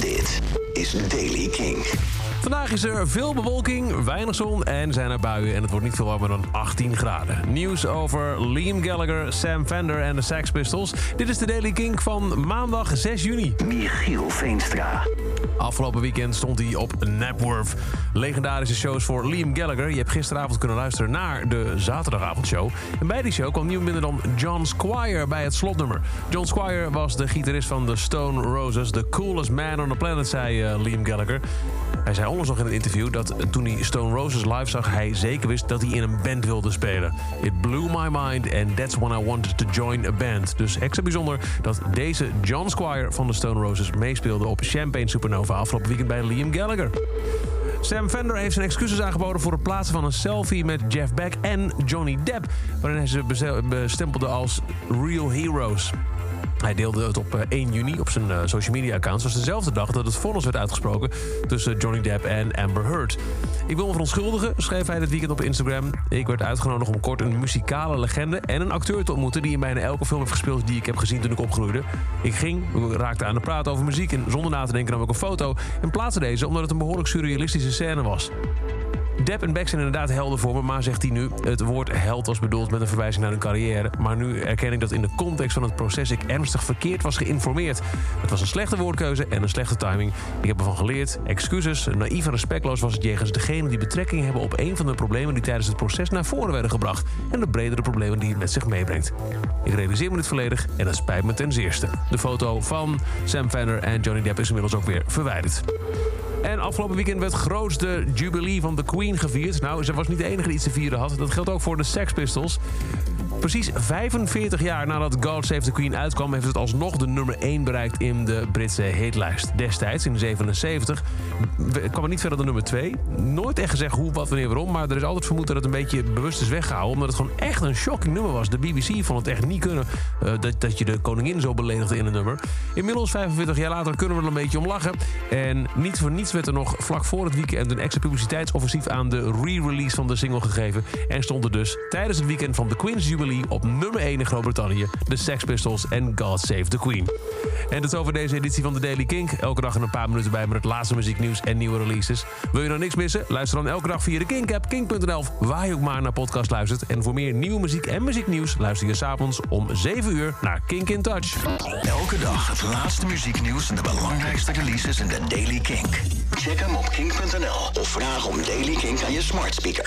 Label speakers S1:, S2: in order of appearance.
S1: Dit is Daily King.
S2: Vandaag is er veel bewolking, weinig zon en zijn er buien. En het wordt niet veel warmer dan 18 graden. Nieuws over Liam Gallagher, Sam Fender en de Sex Pistols. Dit is de Daily King van maandag 6 juni.
S1: Michiel Veenstra.
S2: Afgelopen weekend stond hij op Napworth. Legendarische shows voor Liam Gallagher. Je hebt gisteravond kunnen luisteren naar de zaterdagavondshow. En bij die show kwam niemand minder dan John Squire bij het slotnummer. John Squire was de gitarist van de Stone Roses. The coolest man on the planet, zei uh, Liam Gallagher. Hij zei onlangs nog in een interview dat toen hij Stone Roses live zag... hij zeker wist dat hij in een band wilde spelen. It blew my mind and that's when I wanted to join a band. Dus extra bijzonder dat deze John Squire van de Stone Roses meespeelde op Champagne Supernova afgelopen weekend bij Liam Gallagher. Sam Fender heeft zijn excuses aangeboden voor het plaatsen van een selfie met Jeff Beck en Johnny Depp, waarin hij ze bestempelde als real heroes. Hij deelde het op 1 juni op zijn social media accounts. Dat was dezelfde dag dat het vonnis werd uitgesproken tussen Johnny Depp en Amber Heard. Ik wil me verontschuldigen, schreef hij dit weekend op Instagram. Ik werd uitgenodigd om kort een muzikale legende en een acteur te ontmoeten... die in bijna elke film heeft gespeeld die ik heb gezien toen ik opgroeide. Ik ging, we raakten aan de praat over muziek en zonder na te denken nam ik een foto... en plaatste deze omdat het een behoorlijk surrealistische scène was. Depp en Beck zijn inderdaad helden voor me, maar zegt hij nu... het woord held was bedoeld met een verwijzing naar hun carrière... maar nu erken ik dat in de context van het proces ik ernstig verkeerd was geïnformeerd. Het was een slechte woordkeuze en een slechte timing. Ik heb ervan geleerd. Excuses, naïef en respectloos was het jegens degene die betrekking hebben... op een van de problemen die tijdens het proces naar voren werden gebracht... en de bredere problemen die het met zich meebrengt. Ik realiseer me dit volledig en dat spijt me ten zeerste. De foto van Sam Fender en Johnny Depp is inmiddels ook weer verwijderd. En afgelopen weekend werd het grootste jubilee van The Queen gevierd. Nou, ze was niet de enige die iets te vieren had. Dat geldt ook voor de Sex Pistols. Precies 45 jaar nadat God Save the Queen uitkwam... heeft het alsnog de nummer 1 bereikt in de Britse hitlijst. Destijds, in 77, kwam het niet verder dan nummer 2. Nooit echt gezegd hoe, wat, wanneer, waarom... maar er is altijd vermoed dat het een beetje bewust is weggehouden... omdat het gewoon echt een shocking nummer was. De BBC vond het echt niet kunnen uh, dat, dat je de koningin zo beledigde in een nummer. Inmiddels, 45 jaar later, kunnen we er een beetje om lachen. En niet voor niets werd er nog vlak voor het weekend... een extra publiciteitsoffensief aan de re-release van de single gegeven... en stond er dus tijdens het weekend van The Queen's Jubilee op nummer 1 in Groot-Brittannië. De Sex Pistols en God Save the Queen. En dat is over deze editie van de Daily Kink. Elke dag een paar minuten bij met het laatste muzieknieuws en nieuwe releases. Wil je nou niks missen? Luister dan elke dag via de Kink-app, kink.nl... waar je ook maar naar podcast luistert. En voor meer nieuwe muziek en muzieknieuws... luister je s'avonds om 7 uur naar Kink in Touch.
S1: Elke dag het laatste muzieknieuws en de belangrijkste releases in de Daily Kink. Check hem op kink.nl of vraag om Daily Kink aan je smart speaker.